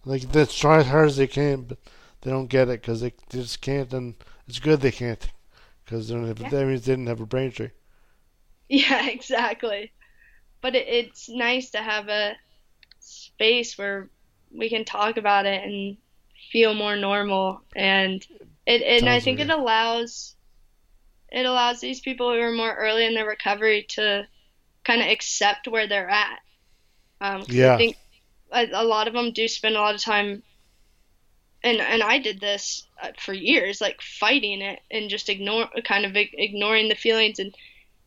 like they try as hard as they can, but they don't get it because they, they just can't, and it's good they can't because they don't that means they didn't have a brain tree. Yeah, exactly. But it, it's nice to have a space where we can talk about it and feel more normal, and it and I think it allows it allows these people who are more early in their recovery to kind of accept where they're at. Um, Yeah. I think a, a lot of them do spend a lot of time, and and I did this uh, for years, like fighting it and just ignore, kind of ignoring the feelings and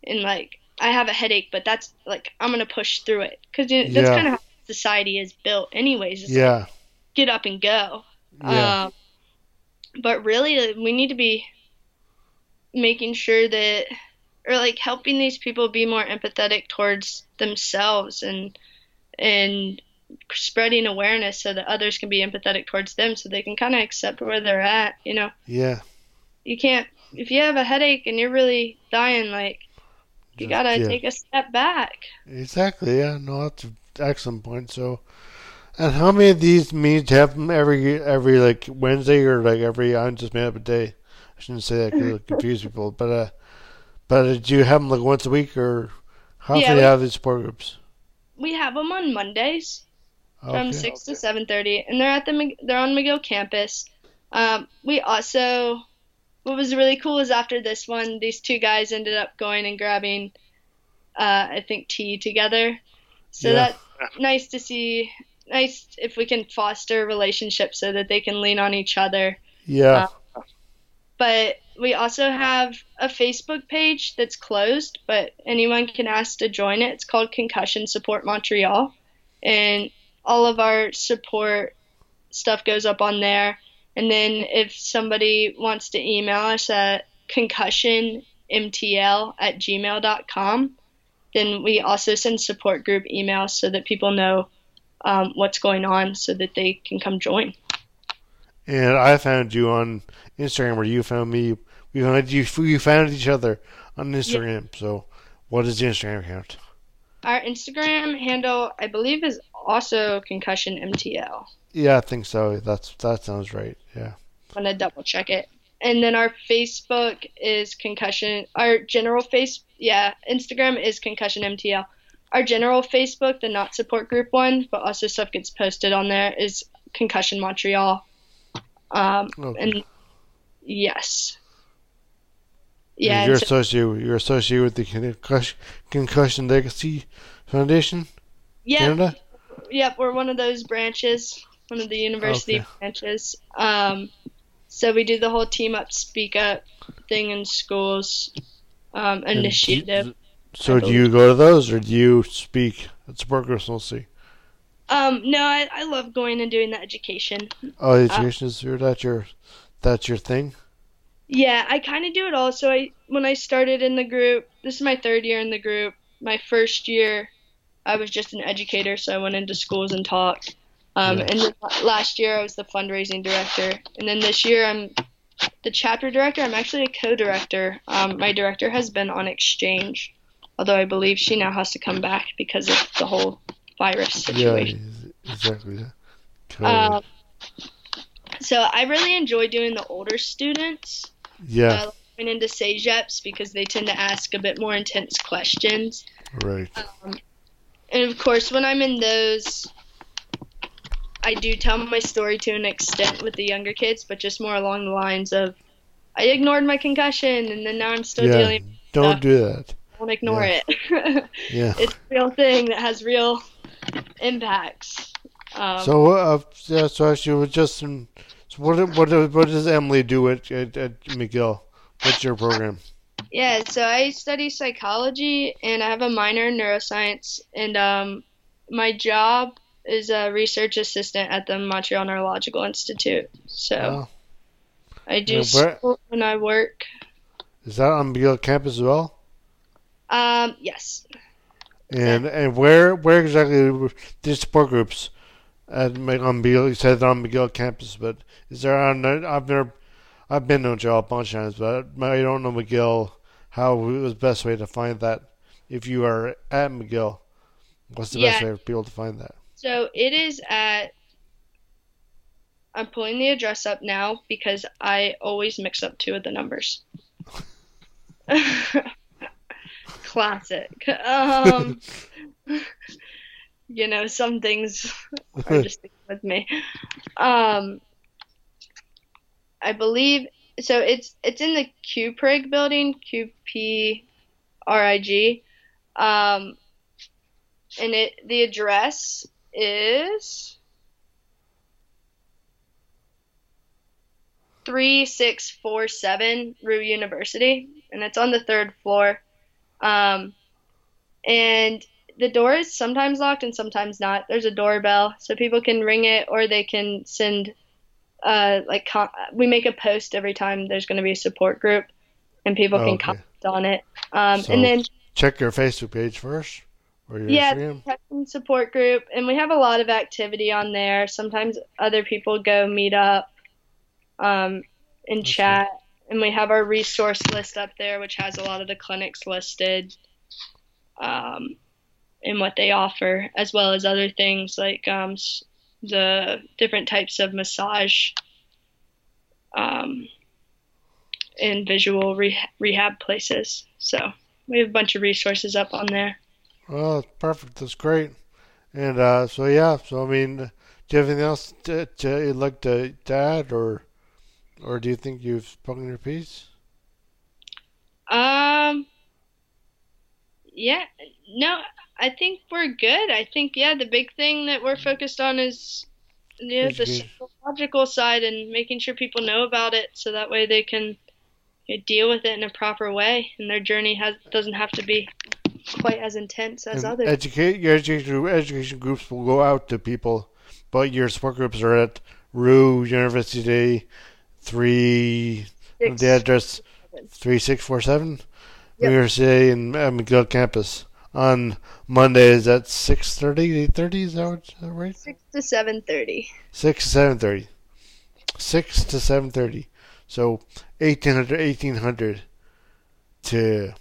and like I have a headache, but that's like I'm gonna push through it because you know, that's Yeah. kind of how society is built, anyways. It's like, Yeah, get up and go. Yeah. Um, but really, we need to be making sure that, or like helping these people be more empathetic towards themselves and and spreading awareness so that others can be empathetic towards them, so they can kind of accept where they're at. You know, yeah. you can't if you have a headache and you're really dying, like you Just- gotta yeah. take a step back. Exactly. Yeah. No, that's an excellent point. So, and how many of these meetings happen every every like Wednesday or like every? I'm just made up a day. I shouldn't say that because it'll confuse people. But uh, but uh, do you have them like once a week or how Yeah, often do you have these support groups? We have them on Mondays. from Okay. six to seven thirty, and they're at the they're on McGill campus. Um, we also, what was really cool is after this one, these two guys ended up going and grabbing, uh, I think tea together. So Yeah. that's nice to see. Nice if we can foster relationships so that they can lean on each other. Yeah. But we also have a Facebook page that's closed, but anyone can ask to join it. It's called Concussion Support Montreal, and all of our support stuff goes up on there. And then if somebody wants to email us at concussionmtl at gmail.com, then we also send support group emails so that people know um, what's going on so that they can come join. And I found you on Instagram, where you found me. We found you. We found each other on Instagram. Yeah. So, what is the Instagram account? Our Instagram handle, I believe, is also concussion MTL. Yeah, I think so. That's that sounds right. Yeah. I'm gonna double check it. And then our Facebook is concussion. Our general face, yeah, Instagram is concussion MTL. Our general Facebook, the not support group one, but also stuff gets posted on there, is concussion Montreal. Um, okay. and yes. Yeah, you're associated. You're associated with the concussion, concussion Legacy Foundation. Yeah. Canada. Yep, we're one of those branches one of the university okay. branches. Um, so we do the whole team up, speak up thing in schools um, initiative. so do you go to those, or do you speak at support groups mostly? Um, no, I, I love going and doing the education. Oh, education uh, is your that your that's your thing. Yeah, I kind of do it all. So I when I started in the group, this is my third year in the group. My first year, I was just an educator, so I went into schools and talked. Um, yeah. And last year I was the fundraising director, and then this year I'm the chapter director. I'm actually a co-director. Um, my director has been on exchange, although I believe she now has to come back because of the whole virus situation. Yeah, exactly. Um, so I really enjoy doing the older students. Yeah. Uh, going into because they tend to ask a bit more intense questions. Right. Um, and of course, when I'm in those, I do tell my story to an extent with the younger kids, but just more along the lines of I ignored my concussion and then now I'm still dealing. yeah, dealing. Don't stuff. do that. Don't ignore yeah. it. yeah, it's a real thing that has real impacts. Um, so, uh, yeah, so actually, was just so what what what does Emily do at, at, at McGill? What's your program? Yeah, so I study psychology and I have a minor in neuroscience, and um, my job is a research assistant at the Montreal Neurological Institute. So oh. I do yeah, school when I work. Is that on McGill campus as well? Um, yes. And and where where exactly these support groups at on McGill? You said on McGill campus, but is there on? I've never, I've been to Montreal a bunch of times, but I don't know McGill. How was the best way to find that if you are at McGill? What's the yeah. best way for people to find that? So it is at. I'm pulling the address up now because I always mix up two of the numbers. Classic. Um, you know, some things are just with me. Um, I believe so. It's it's in the QPRIG building, Q P R I G, um, and it the address is 3647 Rue University, and it's on the third floor. Um, and the door is sometimes locked and sometimes not. There's a doorbell, so people can ring it or they can send, uh, like, we make a post every time there's going to be a support group, and people can comment on it. Um, so and then check your Facebook page first yeah, support group, and we have a lot of activity on there. Sometimes other people go meet up, um, and That's chat, and we have our resource list up there, which has a lot of the clinics listed, um, and what they offer, as well as other things like um, the different types of massage, um, and visual re- rehab places. So we have a bunch of resources up on there. Well, perfect. That's great. And uh, so yeah, so I mean, do you have anything else to, to you'd like to, to add, or or do you think you've spoken your piece? Um. Yeah. No, I think we're good. I think yeah, the big thing that we're focused on is you know, the psychological side and making sure people know about it, so that way they can you know, deal with it in a proper way, and their journey has doesn't have to be quite as intense as And others. Educate your education education groups will go out to people, but your support groups are at Rue University, three Six. the address three six four seven Yep. University and uh, McGill campus on Mondays at six thirty, eight thirty. Is that what- is that right? Six to seven thirty. Six to seven thirty. Six to seven thirty. So 1800, 1800 to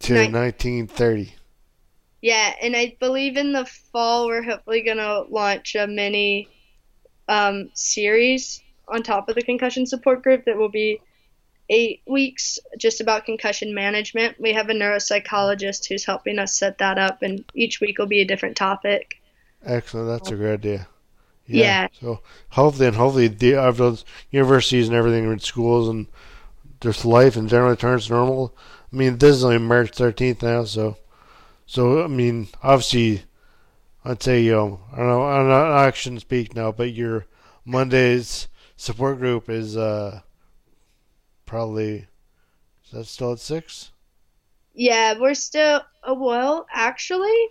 to Nin- nineteen thirty. Yeah, and I believe in the fall we're hopefully gonna launch a mini um, series on top of the concussion support group that will be eight weeks just about concussion management. We have a neuropsychologist who's helping us set that up, and each week will be a different topic. Excellent. That's a great idea. Yeah. So hopefully, and hopefully, the of those universities and everything, and schools, and just life in general returns normal. I mean, this is only March thirteenth now, so so I mean, obviously, I'd say you know, I don't know, I don't know, I shouldn't speak now, but your Monday's support group is uh probably is that still at six? Yeah, we're still. Oh, well, actually,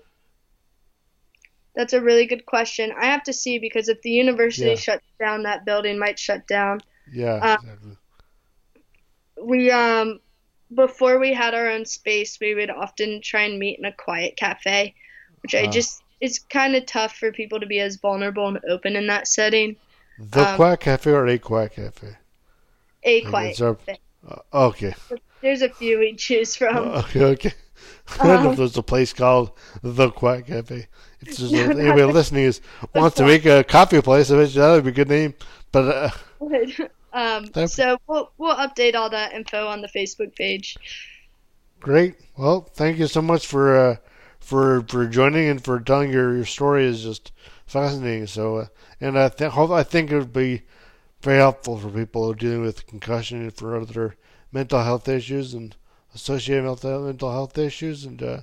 that's a really good question. I have to see because if the university Yeah. shuts down, that building might shut down. Yeah, Uh, exactly. we um before we had our own space we would often try and meet in a quiet cafe which i Ah. just it's kind of tough for people to be as vulnerable and open in that setting The um, Quack Cafe or a quiet Cafe? a quiet our- cafe. Uh, okay. there's a few we choose from Okay, okay. I don't know if Um, there's a place called the Quack Cafe. If there's No, anybody listening is wants to make a coffee place, I bet that would be a good name. But uh, um That- so we'll we'll update all that info on the facebook page great. Well, thank you so much for uh, for for joining and for telling your, your story is just fascinating. So, uh, and I think I think it would be very helpful for people dealing with concussion and for other mental health issues and associated mental mental health issues and uh,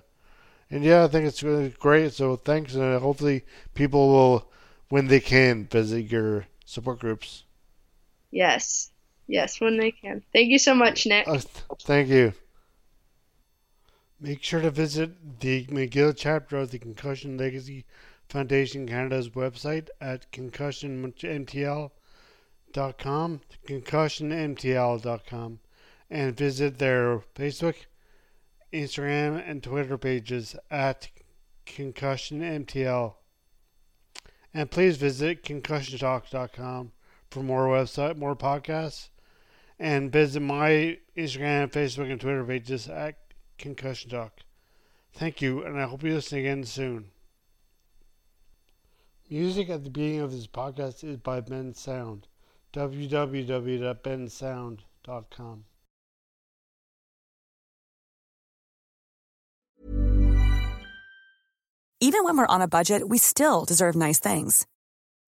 and yeah, I think it's really great. So thanks, and hopefully people will, when they can, visit your support groups. Yes yes when they can thank you so much nick Uh, th- thank you. Make sure to visit the McGill chapter of the Concussion Legacy Foundation Canada's website at concussionmtl.com, concussionmtl.com, and visit their Facebook, Instagram, and Twitter pages at concussionmtl. And please visit concussiontalk.com for more website, more podcasts and visit my Instagram, Facebook, and Twitter pages at Concussion Talk. Thank you, and I hope you listen again soon. Music at the beginning of this podcast is by Bensound. www.bensound.com. Even when we're on a budget, we still deserve nice things.